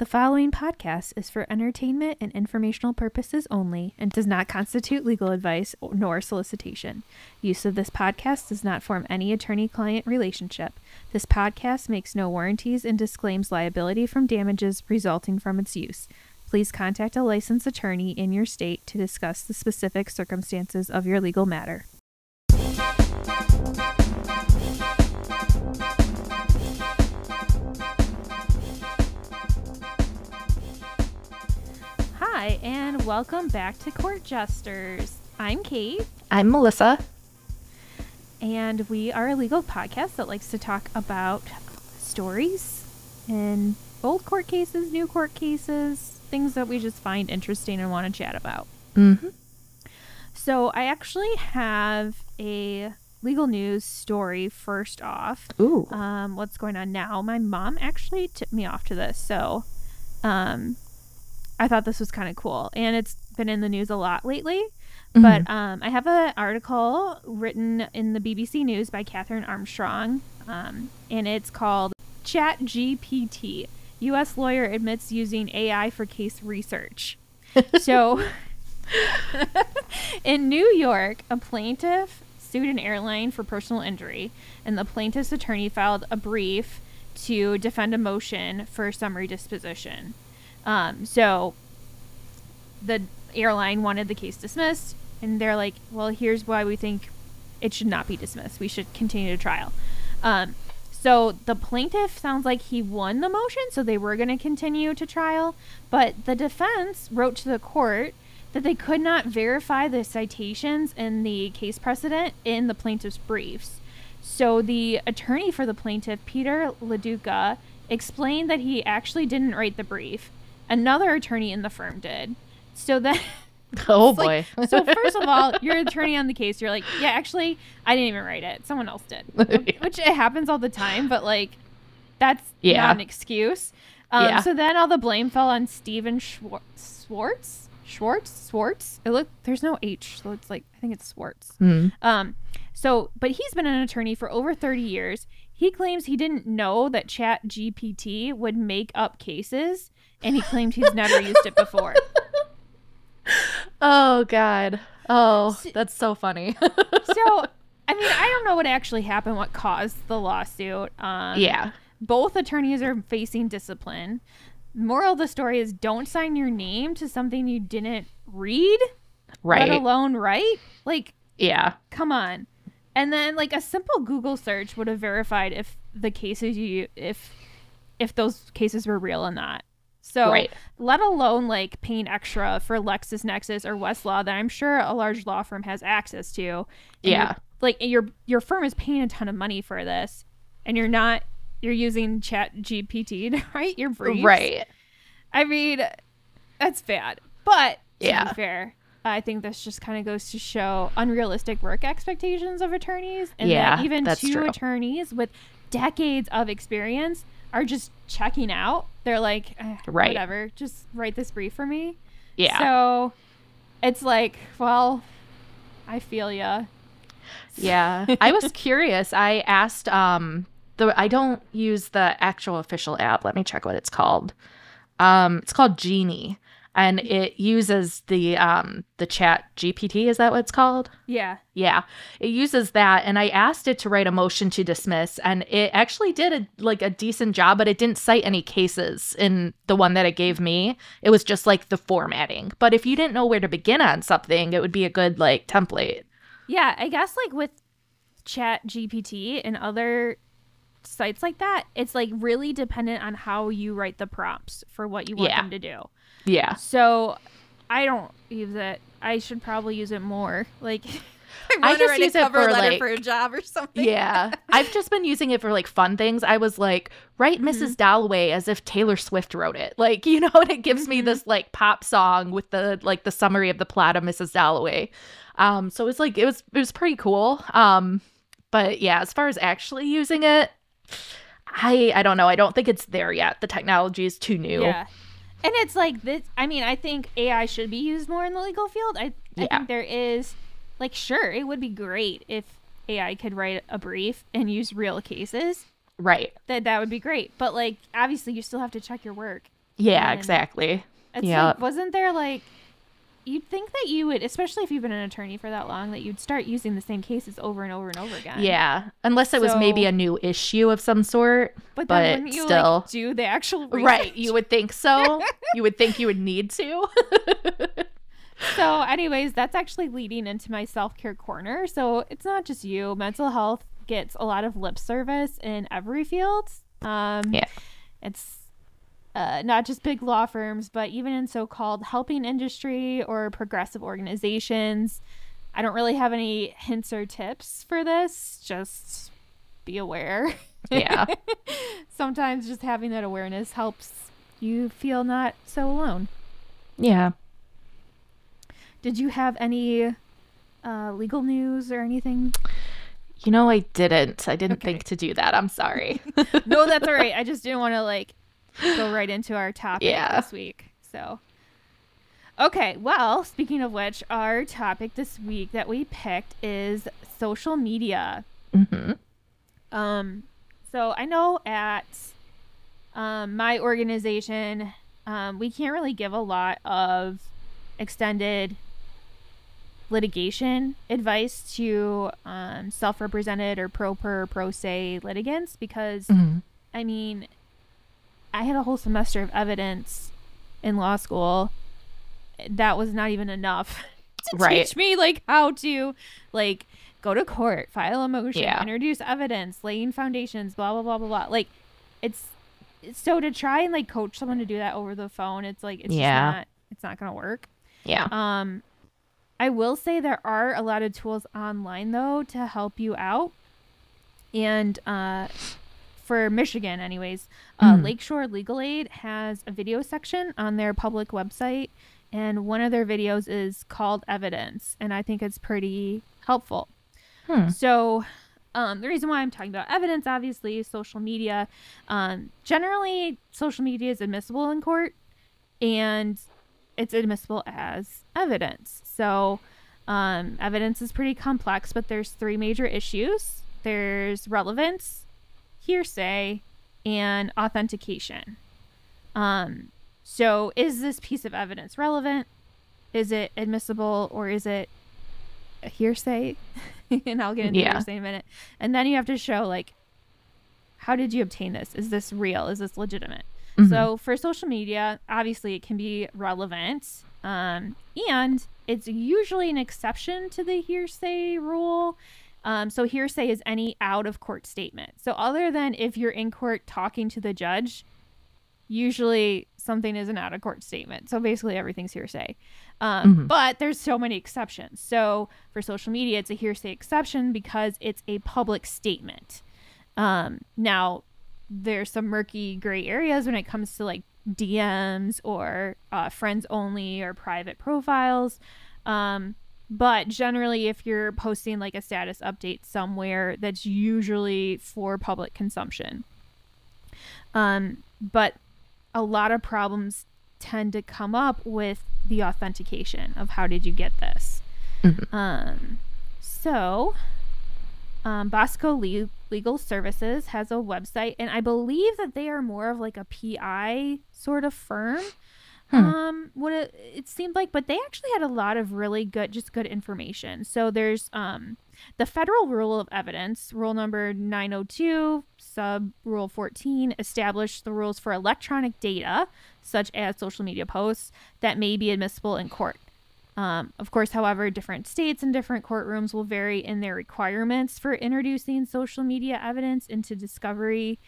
The following podcast is for entertainment and informational purposes only and does not constitute legal advice nor solicitation. Use of this podcast does not form any attorney client relationship. This podcast makes no warranties and disclaims liability from damages resulting from its use. Please contact a licensed attorney in your state to discuss the specific circumstances of your legal matter. Hi, and welcome back to Court Jesters. I'm Kate, I'm Melissa. and we are a legal podcast that likes to talk about stories and old court cases, new court cases, things that we just find interesting and want to chat about. Mm-hmm. So, I actually have a legal news story first off. Ooh. um, what's going on now. My mom actually tipped me off to this, so um, I thought this was kind of cool, and it's been in the news a lot lately. But um, I have an article written in the BBC News by Kathryn Armstrong, um, and it's called "Chat GPT: U.S. lawyer admits using AI for case research." so, in New York, a plaintiff sued an airline for personal injury, and the plaintiff's attorney filed a brief to defend a motion for summary disposition. Um, so the airline wanted the case dismissed, and they're like, "Well, here's why we think it should not be dismissed. We should continue to trial." Um, so the plaintiff sounds like he won the motion, so they were going to continue to trial, but the defense wrote to the court that they could not verify the citations in the case precedent in the plaintiff's briefs. So the attorney for the plaintiff, Peter LoDuca, explained that he actually didn't write the brief. Another attorney in the firm did. So that oh boy. like- so first of all, you're an attorney on the case. You're like, yeah, actually, I didn't even write it. Someone else did, which it happens all the time. But like, that's Yeah. not an excuse. Um, Yeah. So then all the blame fell on Steven Schwartz. Schwartz. Schwartz. Schwartz. It look. There's no H, so it's like I think it's Schwartz. Hmm. Um, so, but he's been an attorney for over 30 years. He claims he didn't know that Chat GPT would make up cases, and he claimed he's never used it before. Oh god. Oh, S- that's so funny. So, I mean, I don't know what actually happened, what caused the lawsuit. Um, yeah. Both attorneys are facing discipline. Moral of the story is don't sign your name to something you didn't read, Right. let alone write. Like, yeah. come on and then like a simple google search would have verified if the cases you if if those cases were real or not so Right. let alone like paying extra for lexisnexis or westlaw that i'm sure a large law firm has access to Yeah. like your your firm is paying a ton of money for this and you're not you're using chat gpt to write your briefs Right. i mean that's bad but to Yeah. be fair I think this just kind of goes to show unrealistic work expectations of attorneys, and Yeah, that even two true. attorneys with decades of experience are just checking out. They're like, eh, Right. whatever, just write this brief for me. Yeah. So it's like, well, I feel ya. yeah. I was curious. I asked um the I don't use the actual official app. Let me check what it's called. Um it's called Genie and it uses the um the chat GPT, is that what it's called? Yeah. Yeah, it uses that, and I asked it to write a motion to dismiss, and it actually did a like a decent job, but it didn't cite any cases in the one that it gave me. It was just like the formatting. But if you didn't know where to begin on something, it would be a good like template. Yeah, I guess like with Chat GPT and other sites like that, it's like really dependent on how you write the prompts for what you want Yeah. them to do. Yeah, So I don't use it. I should probably use it more. Like I wanna just use it for, letter like- for a job or something. yeah. I've just been using it for like fun things. I was like, write Mrs. Dalloway as if Taylor Swift wrote it, like you know, and it gives me Mhm. this like pop song with the like the summary of the plot of Mrs. Dalloway. Um, so it was like it was it was pretty cool. Um, but yeah, as far as actually using it, I I don't know. I don't think it's there yet. The technology is too new. Yeah. And it's like this I mean, I think AI should be used more in the legal field. I, I Yeah. think there is like sure, it would be great if AI could write a brief and use real cases. Right. That that would be great. But like obviously you still have to check your work. Yeah, And exactly. It's Yeah. like, wasn't there like you'd think that you would, especially if you've been an attorney for that long, that you'd start using the same cases over and over and over again. Yeah, unless it was maybe a new issue of some sort. but, but you still. like do the actual research? Right, you would think so. you would think you would need to. So, anyways, that's actually leading into my self care corner. So it's not just you. Mental health gets a lot of lip service in every field. Um, Yeah. It's uh, not just big law firms, but even in so called helping industry or progressive organizations. I don't really have any hints or tips for this. Just be aware. yeah. Sometimes just having that awareness helps you feel not so alone. Yeah. Did you have any uh, legal news or anything? You know, I didn't. I didn't Okay. think to do that. I'm sorry. no, that's all right. I just didn't want to like go right into our topic Yeah. this week. So, okay. Well, speaking of which, our topic this week that we picked is social media. hmm Um, so I know at um, my organization, um, we can't really give a lot of extended litigation advice to um, self-represented or pro per pro se litigants because hmm I mean, I had a whole semester of evidence in law school. That was not even enough to Right. teach me like how to like go to court, file a motion, Yeah. introduce evidence, laying foundations, blah blah blah blah blah. Like it's so to try and like coach someone to do that over the phone, it's like it's Yeah. just not it's not gonna work. Yeah. Um, I will say there are a lot of tools online though to help you out. And uh, for Michigan, anyways, uh, Mm. Lakeshore Legal Aid has a video section on their public website, and one of their videos is called Evidence, and I think it's pretty helpful. Hmm. So, um, the reason why I'm talking about evidence, obviously, social media. Um, generally, social media is admissible in court, and it's admissible as evidence. So, um, evidence is pretty complex, but there's three major issues. There's relevance, hearsay, and authentication. Um, so, is this piece of evidence relevant? Is it admissible, or is it a hearsay? and I'll get into Yeah. hearsay in a minute. And then you have to show like, how did you obtain this? Is this real? Is this legitimate? Mhm. So for social media, obviously it can be relevant, um, and it's usually an exception to the hearsay rule. Um, so hearsay is any out of court statement. So other than if you're in court talking to the judge, usually something is an out of court statement. So basically everything's hearsay. Um, Mhm. But there's so many exceptions. So for social media, it's a hearsay exception because it's a public statement. Um, now, there's some murky gray areas when it comes to like DMs or uh, friends only or private profiles. Um, but generally, if you're posting like a status update somewhere, that's usually for public consumption. Um, but a lot of problems tend to come up with the authentication of how did you get this. Mhm. Um, so, um, Bosco Le- Legal Services has a website, and I believe that they are more of like a PI sort of firm. Hmm. Um, what it, it seemed like, but they actually had a lot of really good, just good information. So there's um, the federal rule of evidence, rule number 902, sub rule 14, established the rules for electronic data, such as social media posts, that may be admissible in court. Um, of course, however, different states and different courtrooms will vary in their requirements for introducing social media evidence into discovery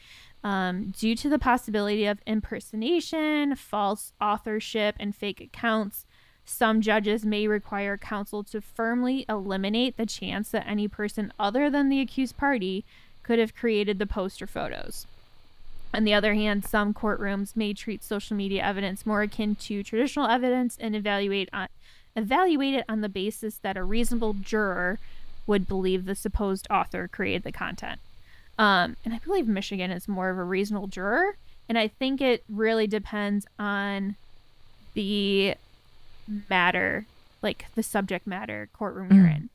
um, due to the possibility of impersonation, false authorship, and fake accounts. Some judges may require counsel to firmly eliminate the chance that any person other than the accused party could have created the post or photos. On the other hand, some courtrooms may treat social media evidence more akin to traditional evidence and evaluate on, evaluate it on the basis that a reasonable juror would believe the supposed author created the content. Um, and I believe Michigan is more of a reasonable juror, and I think it really depends on the matter, like the subject matter courtroom you're Mm. in.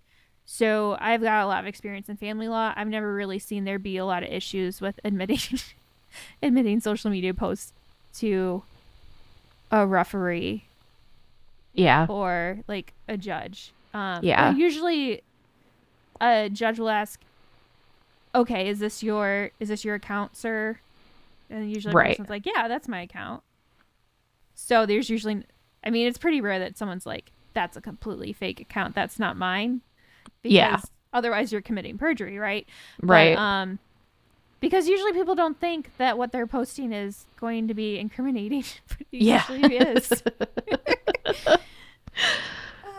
So I've got a lot of experience in family law. I've never really seen there be a lot of issues with admitting admitting social media posts to a referee Yeah. or like a judge. Um, Yeah. Usually, a judge will ask, "Okay, is this your is this your account, sir?" And usually, Right. person's like, "Yeah, that's my account." So there's usually, I mean, it's pretty rare that someone's like, "That's a completely fake account. That's not mine." Yeah. Otherwise, you're committing perjury, right? But, Right. um, because usually people don't think that what they're posting is going to be incriminating. but it Yeah. usually is.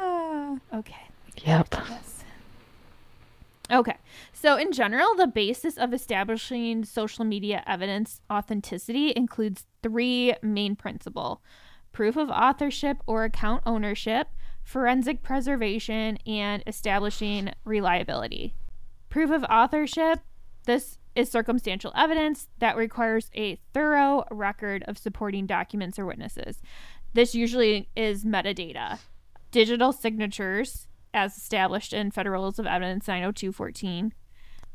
Ah, okay. yep. Okay. So, in general, the basis of establishing social media evidence authenticity includes three main principles proof of authorship or account ownership, forensic preservation, and establishing reliability. Proof of authorship this is circumstantial evidence that requires a thorough record of supporting documents or witnesses. This usually is metadata, digital signatures, as established in Federal Rules of Evidence 90214,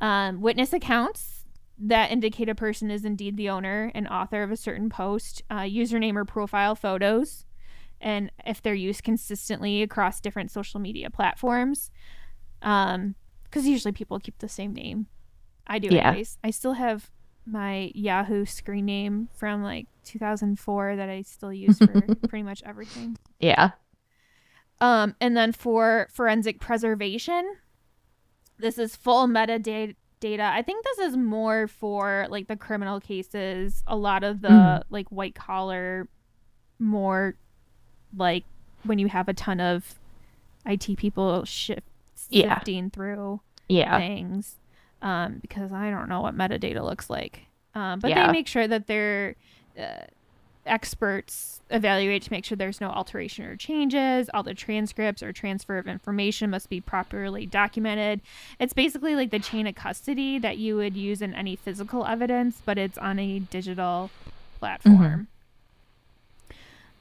um, witness accounts that indicate a person is indeed the owner and author of a certain post, uh, username or profile photos, and if they're used consistently across different social media platforms. Because usually people keep the same name. I do, Yeah. anyways. I still have my Yahoo screen name from like 2004 that I still use for pretty much everything. Yeah. Um, and then for forensic preservation, this is full metadata. Data. I think this is more for like the criminal cases. A lot of the Mhm. like white collar, more like when you have a ton of IT people shift Yeah. sifting through Yeah. things. Um, because I don't know what metadata looks like. Um, but Yeah. they make sure that their uh, experts evaluate to make sure there's no alteration or changes. All the transcripts or transfer of information must be properly documented. It's basically like the chain of custody that you would use in any physical evidence, but it's on a digital platform.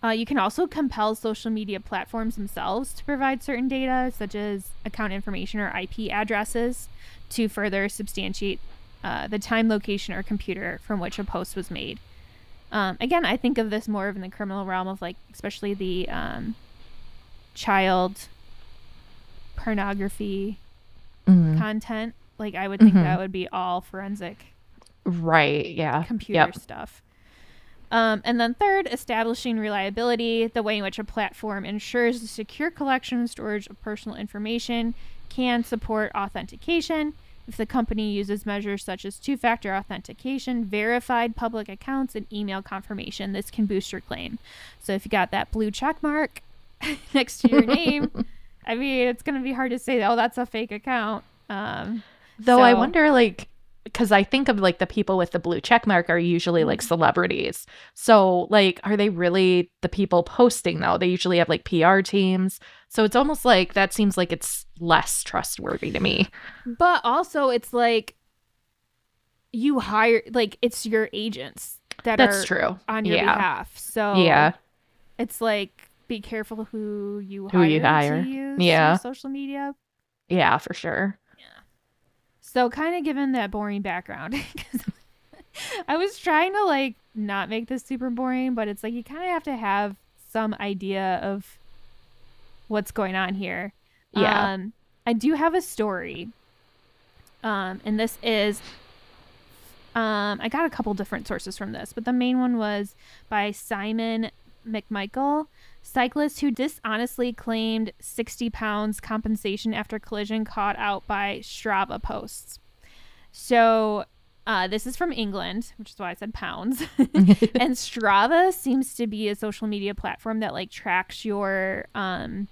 Uh, you can also compel social media platforms themselves to provide certain data, such as account information or IP addresses, to further substantiate uh, the time, location, or computer from which a post was made. Um, again, I think of this more of in the criminal realm of like, especially the um, child pornography Mhm. content. Like, I would think Mhm. that would be all forensic Right. Yeah. computer Yep. stuff. Um, and then third, establishing reliability, the way in which a platform ensures the secure collection and storage of personal information can support authentication. If the company uses measures such as two factor authentication, verified public accounts, and email confirmation, this can boost your claim. So if you got that blue check mark next to your name, I mean, it's going to be hard to say, oh, that's a fake account. Um, Though I wonder, like, because I think of like the people with the blue check mark are usually like Mhm. celebrities. So, like, are they really the people posting though? They usually have like PR teams. So it's almost like that seems like it's less trustworthy to me. But also, it's like you hire, like it's your agents that That's are true. on your yeah. behalf. So Yeah. it's like be careful who you Who hire, you hire. Yeah. social media. Yeah, for sure. Yeah. So kind of given that boring background, I was trying to like not make this super boring, but it's like you kind of have to have some idea of what's going on here. Yeah. Um, I do have a story. Um, and this is um, I got a couple different sources from this, but the main one was by Simon McMichael, cyclist who dishonestly claimed 60 pounds compensation after collision caught out by Strava posts. So uh, this is from England, which is why I said pounds. and Strava seems to be a social media platform that like tracks your um,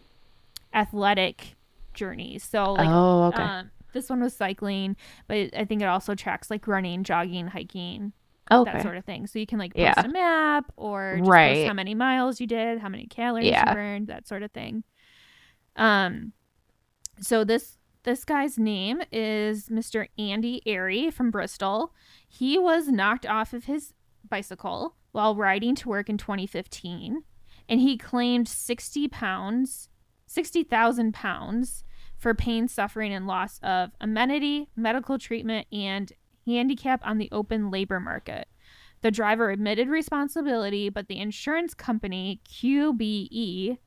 athletic journeys. So like oh, okay. um, this one was cycling, but I think it also tracks like running, jogging, hiking, okay. that sort of thing. So you can like post Yeah. a map or just Right. post how many miles you did, how many calories Yeah. you burned, that sort of thing. Um, so this this guy's name is Mr. Andy Airey from Bristol. He was knocked off of his bicycle while riding to work in 2015, and he claimed 60 pounds, 60,000 pounds for pain, suffering, and loss of amenity, medical treatment, and handicap on the open labor market. The driver admitted responsibility, but the insurance company, QBE,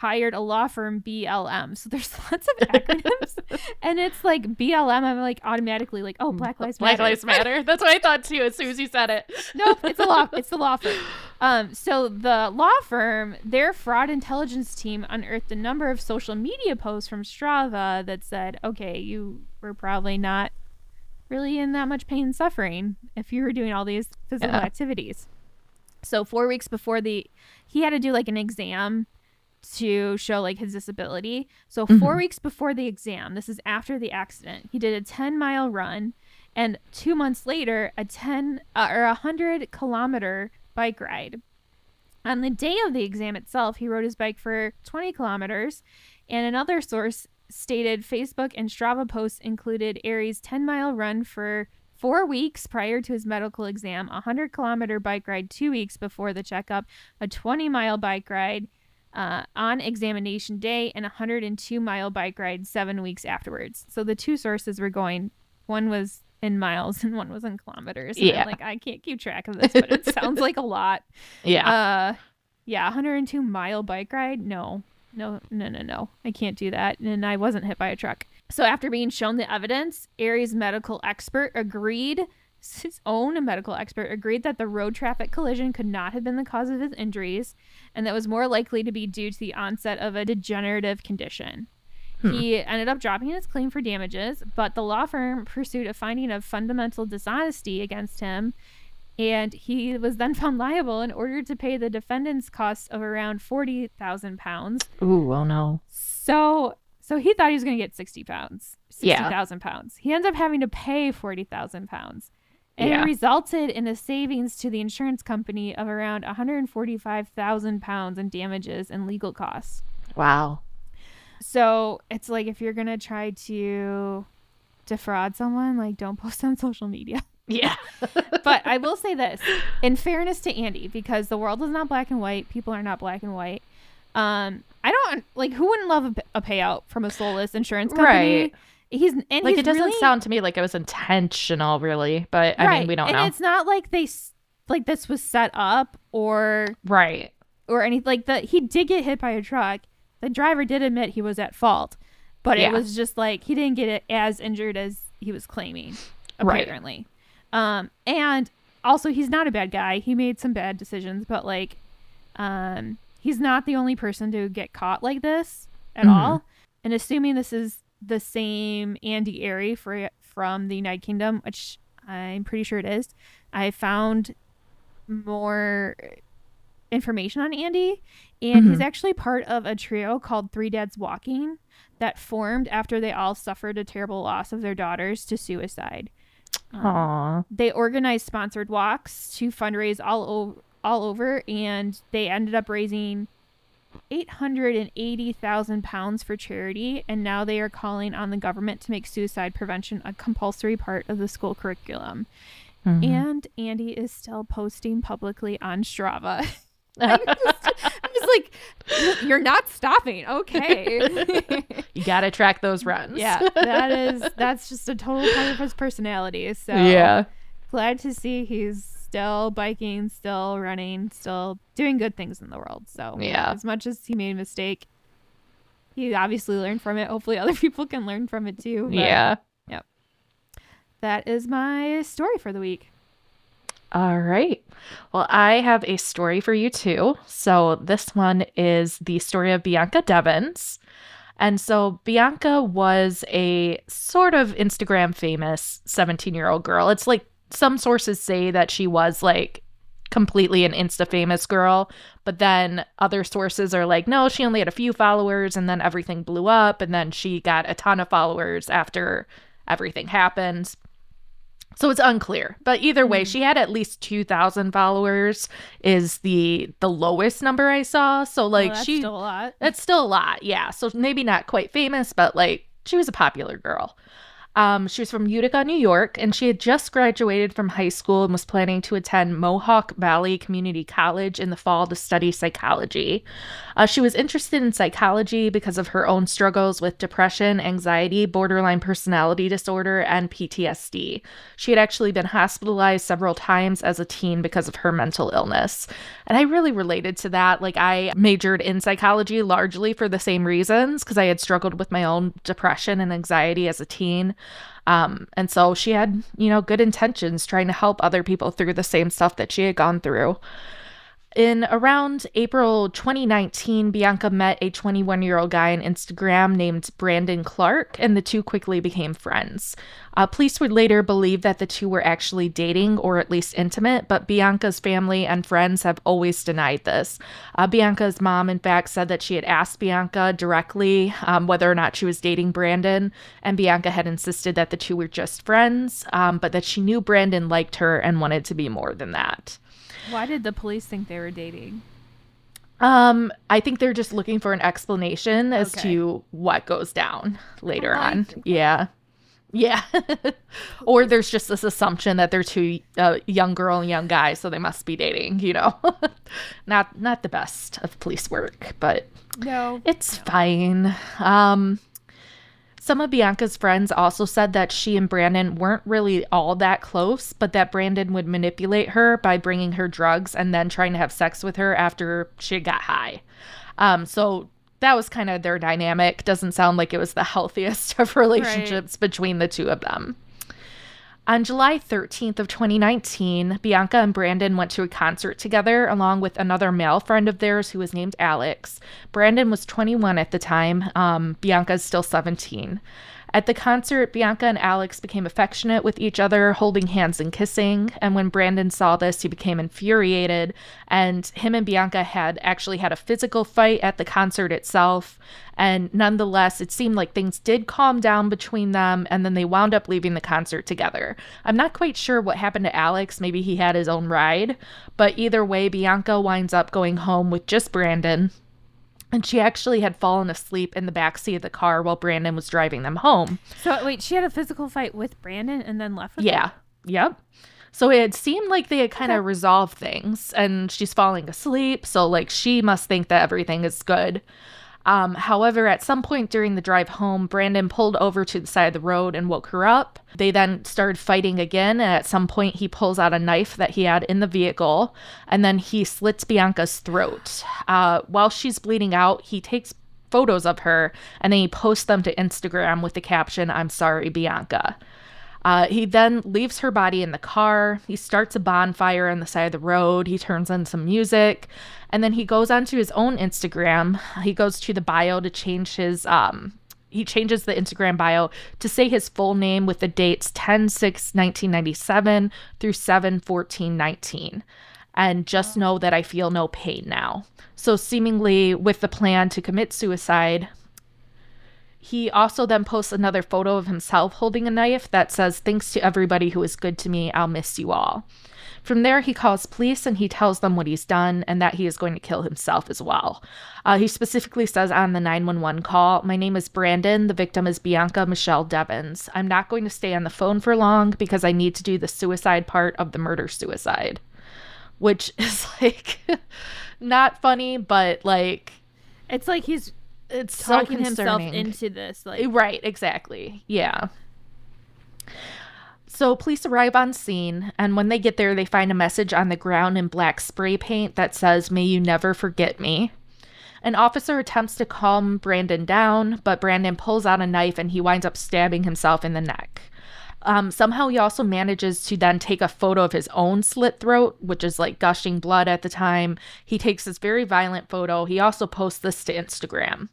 hired a law firm BLM. So there's lots of acronyms, and it's like BLM. I'm like automatically like, oh, Black Lives Matter. Black Lives Matter. That's what I thought too as soon as you said it. nope, it's a law. It's the law firm. Um, so the law firm, their fraud intelligence team unearthed a number of social media posts from Strava that said, okay, you were probably not really in that much pain and suffering if you were doing all these physical Yeah. activities. So four weeks before the, he had to do like an exam to show like his disability. So 4 Mhm. weeks before the exam, this is after the accident, he did a 10 mile run, and two months later, a 10 uh, or a 100 kilometer bike ride. On the day of the exam itself, he rode his bike for 20 kilometers, and another source stated Facebook and Strava posts included Airey's 10 mile run for four weeks prior to his medical exam, a 100 kilometer bike ride two weeks before the checkup, a 20 mile bike ride uh, on examination day, and a 102 mile bike ride seven weeks afterwards. So the two sources were going, one was in miles and one was in kilometers. And I'm Yeah. like, I can't keep track of this, but it sounds like a lot. Yeah. Uh, yeah, 102 mile bike ride. No, no, no, no, no. I can't do that. And I wasn't hit by a truck. So after being shown the evidence, Airey's medical expert agreed. His own medical expert agreed that the road traffic collision could not have been the cause of his injuries, and that was more likely to be due to the onset of a degenerative condition. Hmm. He ended up dropping his claim for damages, but the law firm pursued a finding of fundamental dishonesty against him and he was then found liable and ordered to pay the defendant's costs of around forty thousand pounds. Ooh, oh no. So, so he thought he was going to get sixty pounds, sixty Yeah. pounds. He ends up having to pay forty thousand pounds, and Yeah. it resulted in a savings to the insurance company of around one hundred forty-five thousand pounds in damages and legal costs. Wow. So it's like if you're gonna try to defraud someone, like don't post on social media. Yeah. but I will say this in fairness to Andy, because the world is not black and white, people are not black and white. Um, I don't like who wouldn't love a payout from a soulless insurance company. Right. He's and like he's it doesn't really- sound to me like it was intentional, really. But I mean, we don't know. and know. it's not like they like this was set up or Right. or anything like that. He did get hit by a truck. The driver did admit he was at fault, but Yeah. it was just like he didn't get it as injured as he was claiming, Right. apparently. Um, and also he's not a bad guy. He made some bad decisions, but like, um, he's not the only person to get caught like this at Mhm. all. And assuming this is the same Andy Airey for, from the United Kingdom, which I'm pretty sure it is, I found more information on Andy, and he's Mhm. actually part of a trio called Three Dads Walking that formed after they all suffered a terrible loss of their daughters to suicide. Um, they organized sponsored walks to fundraise all over all over and they ended up raising 880,000 pounds for charity and now they are calling on the government to make suicide prevention a compulsory part of the school curriculum Mhm. and Andy is still posting publicly on Strava I'm just, I'm just like "You- you're not stopping okay you gotta track those runs. yeah that is that's just a total part of his personality so yeah. glad to see he's still biking, still running, still doing good things in the world. So Yeah. as much as he made a mistake, he obviously learned from it. Hopefully, other people can learn from it too. but Yeah. that is my story for the week. All right. Well, I have a story for you too. So, this one is the story of Bianca Devins. And so, Bianca was a sort of Instagram famous 17 year old girl. It's like some sources say that she was like completely an Insta famous girl, but then other sources are like, no, she only had a few followers and then everything blew up. And then she got a ton of followers after everything happened. So it's unclear. But either way, Mhm. she had at least 2000 followers is the the lowest number I saw. So like Well, that's she still a lot. that's still a lot. Yeah. So maybe not quite famous, but like she was a popular girl. Um, she was from Utica, New York, and she had just graduated from high school and was planning to attend Mohawk Valley Community College in the fall to study psychology. Uh, she was interested in psychology because of her own struggles with depression, anxiety, borderline personality disorder, and PTSD. She had actually been hospitalized several times as a teen because of her mental illness. And I really related to that. Like, I majored in psychology largely for the same reasons because I had struggled with my own depression and anxiety as a teen. Um, and so she had, you know, good intentions trying to help other people through the same stuff that she had gone through. In around April 2019, Bianca met a 21 year old guy on Instagram named Brandon Clark, and the two quickly became friends. Uh, police would later believe that the two were actually dating or at least intimate, but Bianca's family and friends have always denied this. Uh, Bianca's mom, in fact, said that she had asked Bianca directly um, whether or not she was dating Brandon, and Bianca had insisted that the two were just friends, um, but that she knew Brandon liked her and wanted to be more than that. Why did the police think they were dating? Um, I think they're just looking for an explanation as Okay. to what goes down later on. Yeah. Yeah. or there's just this assumption that they're two uh, young girl and young guy, so they must be dating, you know. not not the best of police work, but No. it's fine. Um some of Bianca's friends also said that she and Brandon weren't really all that close, but that Brandon would manipulate her by bringing her drugs and then trying to have sex with her after she got high. Um, so that was kind of their dynamic. Doesn't sound like it was the healthiest of relationships between the two of them. On July 13th of 2019, Bianca and Brandon went to a concert together along with another male friend of theirs who was named Alex. Brandon was 21 at the time. Um, is still 17. At the concert, Bianca and Alex became affectionate with each other, holding hands and kissing. And when Brandon saw this, he became infuriated. And him and Bianca had actually had a physical fight at the concert itself. And nonetheless, it seemed like things did calm down between them. And then they wound up leaving the concert together. I'm not quite sure what happened to Alex. Maybe he had his own ride. But either way, Bianca winds up going home with just Brandon. And she actually had fallen asleep in the backseat of the car while Brandon was driving them home. So wait, she had a physical fight with Brandon and then left with him? Yeah. Yep. So it seemed like they had kind of Okay. resolved things and she's falling asleep. So, like, she must think that everything is good. Um, however, at some point during the drive home, Brandon pulled over to the side of the road and woke her up. They then started fighting again. And at some point, he pulls out a knife that he had in the vehicle and then he slits Bianca's throat. Uh, while she's bleeding out, he takes photos of her and then he posts them to Instagram with the caption, I'm sorry, Bianca. Uh, he then leaves her body in the car. He starts a bonfire on the side of the road. He turns on some music. And then he goes onto his own Instagram. He goes to the bio to change his. Um, he changes the Instagram bio to say his full name with the dates 10 6 1997 through 7 14 19. And just know that I feel no pain now. So, seemingly with the plan to commit suicide, he also then posts another photo of himself holding a knife that says, Thanks to everybody who is good to me. I'll miss you all. From there, he calls police and he tells them what he's done and that he is going to kill himself as well. Uh, he specifically says on the 911 call, My name is Brandon. The victim is Bianca Michelle Devins. I'm not going to stay on the phone for long because I need to do the suicide part of the murder suicide. Which is like not funny, but like It's like he's it's so talking himself concerning. into this. Like eh, Right, exactly. Yeah. So police arrive on scene, and when they get there, they find a message on the ground in black spray paint that says, May you never forget me. An officer attempts to calm Brandon down, but Brandon pulls out a knife and he winds up stabbing himself in the neck. Um, somehow he also manages to then take a photo of his own slit throat, which is like gushing blood at the time. He takes this very violent photo. He also posts this to Instagram.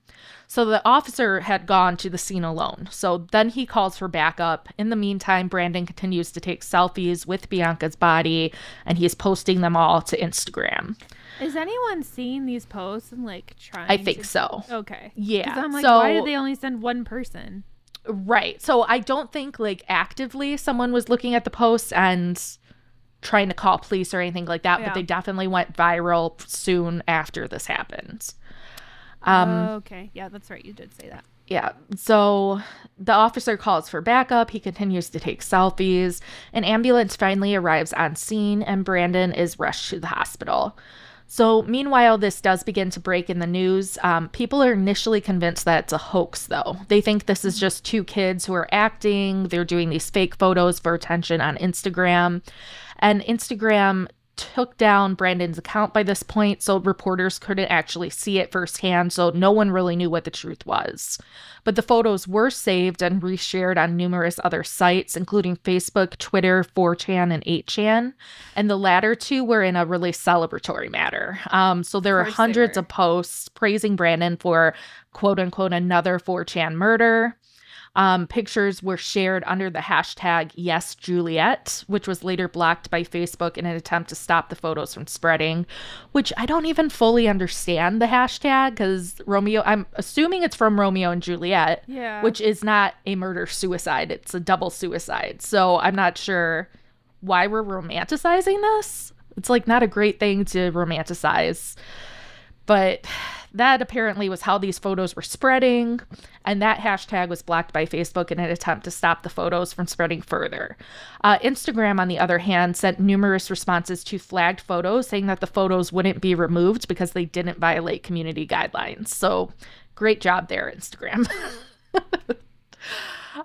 So the officer had gone to the scene alone. So then he calls for backup. In the meantime, Brandon continues to take selfies with Bianca's body and he's posting them all to Instagram. Is anyone seeing these posts and like trying? I think to- so. Okay. Yeah. I'm like, so, why did they only send one person? Right. So I don't think like actively someone was looking at the posts and trying to call police or anything like that, Yeah. but they definitely went viral soon after this happened. Um okay. Yeah, that's right. You did say that. Yeah. So the officer calls for backup. He continues to take selfies. An ambulance finally arrives on scene, and Brandon is rushed to the hospital. So, meanwhile, this does begin to break in the news. Um, people are initially convinced that it's a hoax, though. They think this is just two kids who are acting, they're doing these fake photos for attention on Instagram. And Instagram took down Brandon's account by this point, so reporters couldn't actually see it firsthand, so no one really knew what the truth was. But the photos were saved and reshared on numerous other sites, including Facebook, Twitter, 4chan, and 8chan. And the latter two were in a really celebratory manner. Um, so there are hundreds of posts praising Brandon for quote unquote another 4chan murder. Um, pictures were shared under the hashtag Yes Juliet, which was later blocked by Facebook in an attempt to stop the photos from spreading. Which I don't even fully understand the hashtag because Romeo. I'm assuming it's from Romeo and Juliet, Yeah. which is not a murder suicide. It's a double suicide. So I'm not sure why we're romanticizing this. It's like not a great thing to romanticize. But that apparently was how these photos were spreading, and that hashtag was blocked by Facebook in an attempt to stop the photos from spreading further. Uh, Instagram, on the other hand, sent numerous responses to flagged photos saying that the photos wouldn't be removed because they didn't violate community guidelines. So, great job there, Instagram.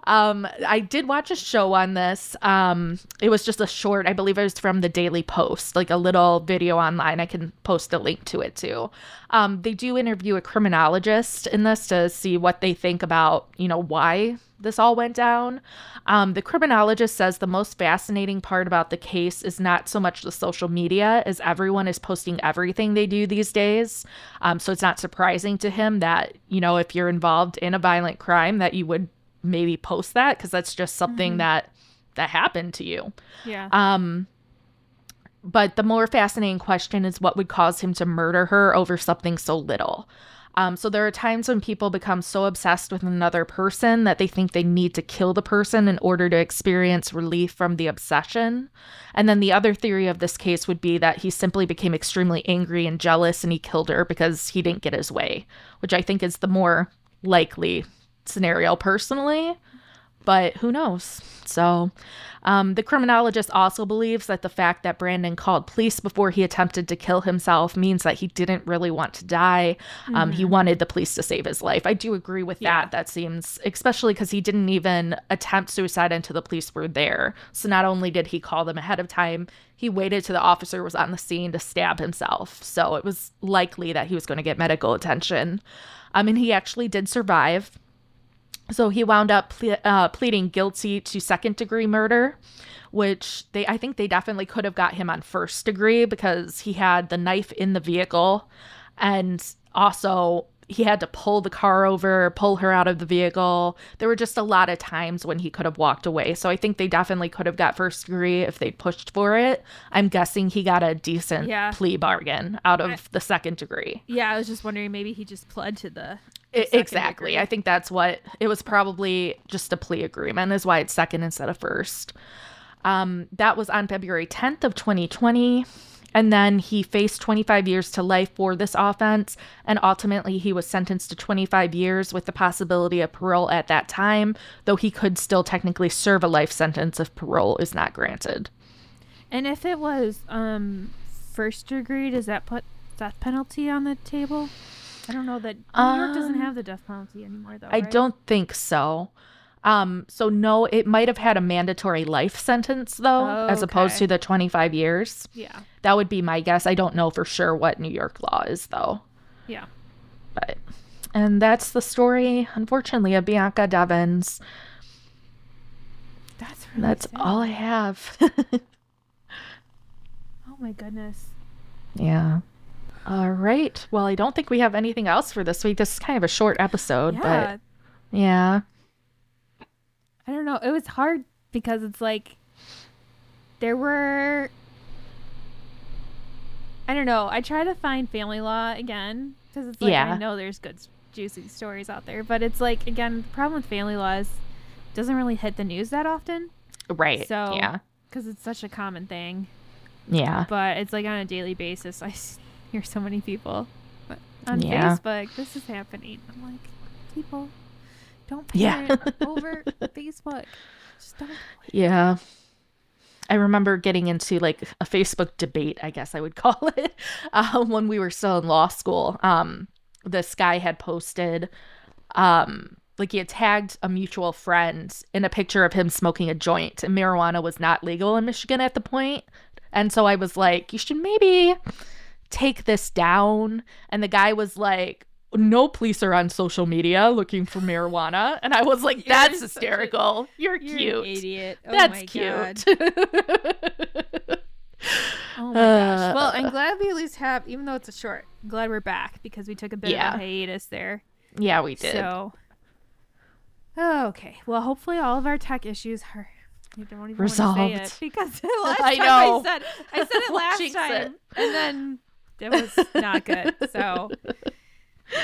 Um, I did watch a show on this. Um, it was just a short, I believe it was from the Daily Post, like a little video online. I can post a link to it too. Um, they do interview a criminologist in this to see what they think about, you know, why this all went down. Um, the criminologist says the most fascinating part about the case is not so much the social media, as everyone is posting everything they do these days. Um, so it's not surprising to him that, you know, if you're involved in a violent crime, that you would maybe post that because that's just something that that happened to you. yeah. Um but the more fascinating question is what would cause him to murder her over something so little. Um, so there are times when people become so obsessed with another person that they think they need to kill the person in order to experience relief from the obsession. And then the other theory of this case would be that he simply became extremely angry and jealous and he killed her because he didn't get his way, which I think is the more likely scenario personally but who knows? So, um, the criminologist also believes that the fact that Brandon called police before he attempted to kill himself means that he didn't really want to die. Um, he wanted the police to save his life. I do agree with Yeah. that. That seems, especially because he didn't even attempt suicide until the police were there. So, not only did he call them ahead of time, he waited till the officer was on the scene to stab himself. So, it was likely that he was going to get medical attention. Um, and he actually did survive. So he wound up ple- uh, pleading guilty to second degree murder, which they I think they definitely could have got him on first degree because he had the knife in the vehicle, and also he had to pull the car over, pull her out of the vehicle. There were just a lot of times when he could have walked away. So I think they definitely could have got first degree if they pushed for it. I'm guessing he got a decent Yeah. plea bargain out of I- the second degree. yeah. I was just wondering maybe he just pled to the. I- second exactly. degree. I think that's what it was probably just a plea agreement is why it's second instead of first. Um, that was on February 10th of 2020. And then he faced 25 years to life for this offense. And ultimately, he was sentenced to 25 years with the possibility of parole at that time, though he could still technically serve a life sentence if parole is not granted. And if it was um first degree, does that put death penalty on the table? I don't know that New York doesn't Um, have the death penalty anymore, though. I right? don't think so. Um, so no, it might have had a mandatory life sentence though, Oh, as opposed okay. to the 25 years. Yeah. That would be my guess. I don't know for sure what New York law is though. Yeah. But and that's the story, unfortunately, of Bianca Devins. That's really That's sad. all I have. Oh my goodness. yeah. All right. Well, I don't think we have anything else for this week. This is kind of a short episode, Yeah. but yeah. I don't know. It was hard because it's like there were. I don't know. I try to find family law again because it's like Yeah. I know there's good juicy stories out there, but it's like again the problem with family law is it doesn't really hit the news that often Right. So- yeah. because it's such a common thing. Yeah. But it's like on a daily basis. I hear so many people on Yeah. Facebook. This is happening. I'm like, people. Don't Yeah. over Facebook. Just don't. Yeah. I remember getting into like a Facebook debate, I guess I would call it, uh, when we were still in law school. Um, this guy had posted, um, like he had tagged a mutual friend in a picture of him smoking a joint, and marijuana was not legal in Michigan at the point. And so I was like, you should maybe take this down. And the guy was like, no police are on social media looking for marijuana. And I was like, You're that's such a- hysterical. You're, You're cute. an idiot. Oh That's my cute. God. Oh my gosh. Uh, Well, I'm glad we at least have, even though it's a short, I'm glad we're back because we took a bit Yeah. of a hiatus there. yeah, we did. So, oh, okay. Well, hopefully all of our tech issues are. I don't even want to say Resolved. it because I time know. I said I said it last time, it. and then it was not good. So,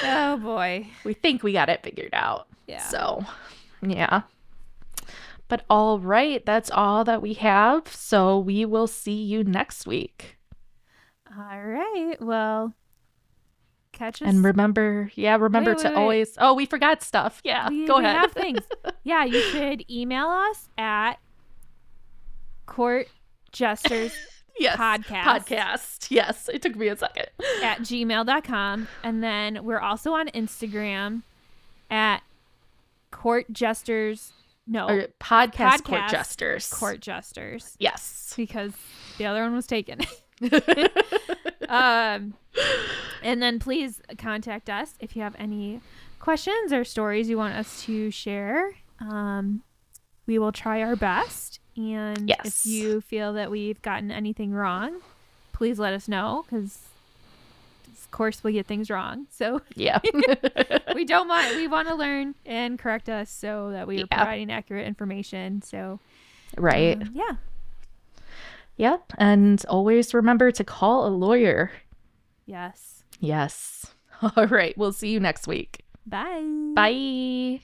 oh boy, we think we got it figured out. yeah. So, yeah. But all right, that's all that we have. So we will see you next week. All right. Well, catch us. And remember, yeah, remember Wait, to wait, wait. always. Oh, we forgot stuff. Yeah, we, go we ahead. have things. Yeah, you could email us at court jesters yes, podcast. podcast. Yes, it took me a second. at gmail.com. And then we're also on Instagram at court jesters. No, Or podcast, court jesters. court jesters Yes. because the other one was taken. um, and then please contact us if you have any questions or stories you want us to share. Um, we will try our best. And Yes. if you feel that we've gotten anything wrong, please let us know because, of course, we get things wrong. So yeah. we don't want We want to learn and correct us so that we are Yeah. providing accurate information. So, right. um, yeah. Yeah. And always remember to call a lawyer. Yes. Yes. All right. We'll see you next week. Bye. Bye.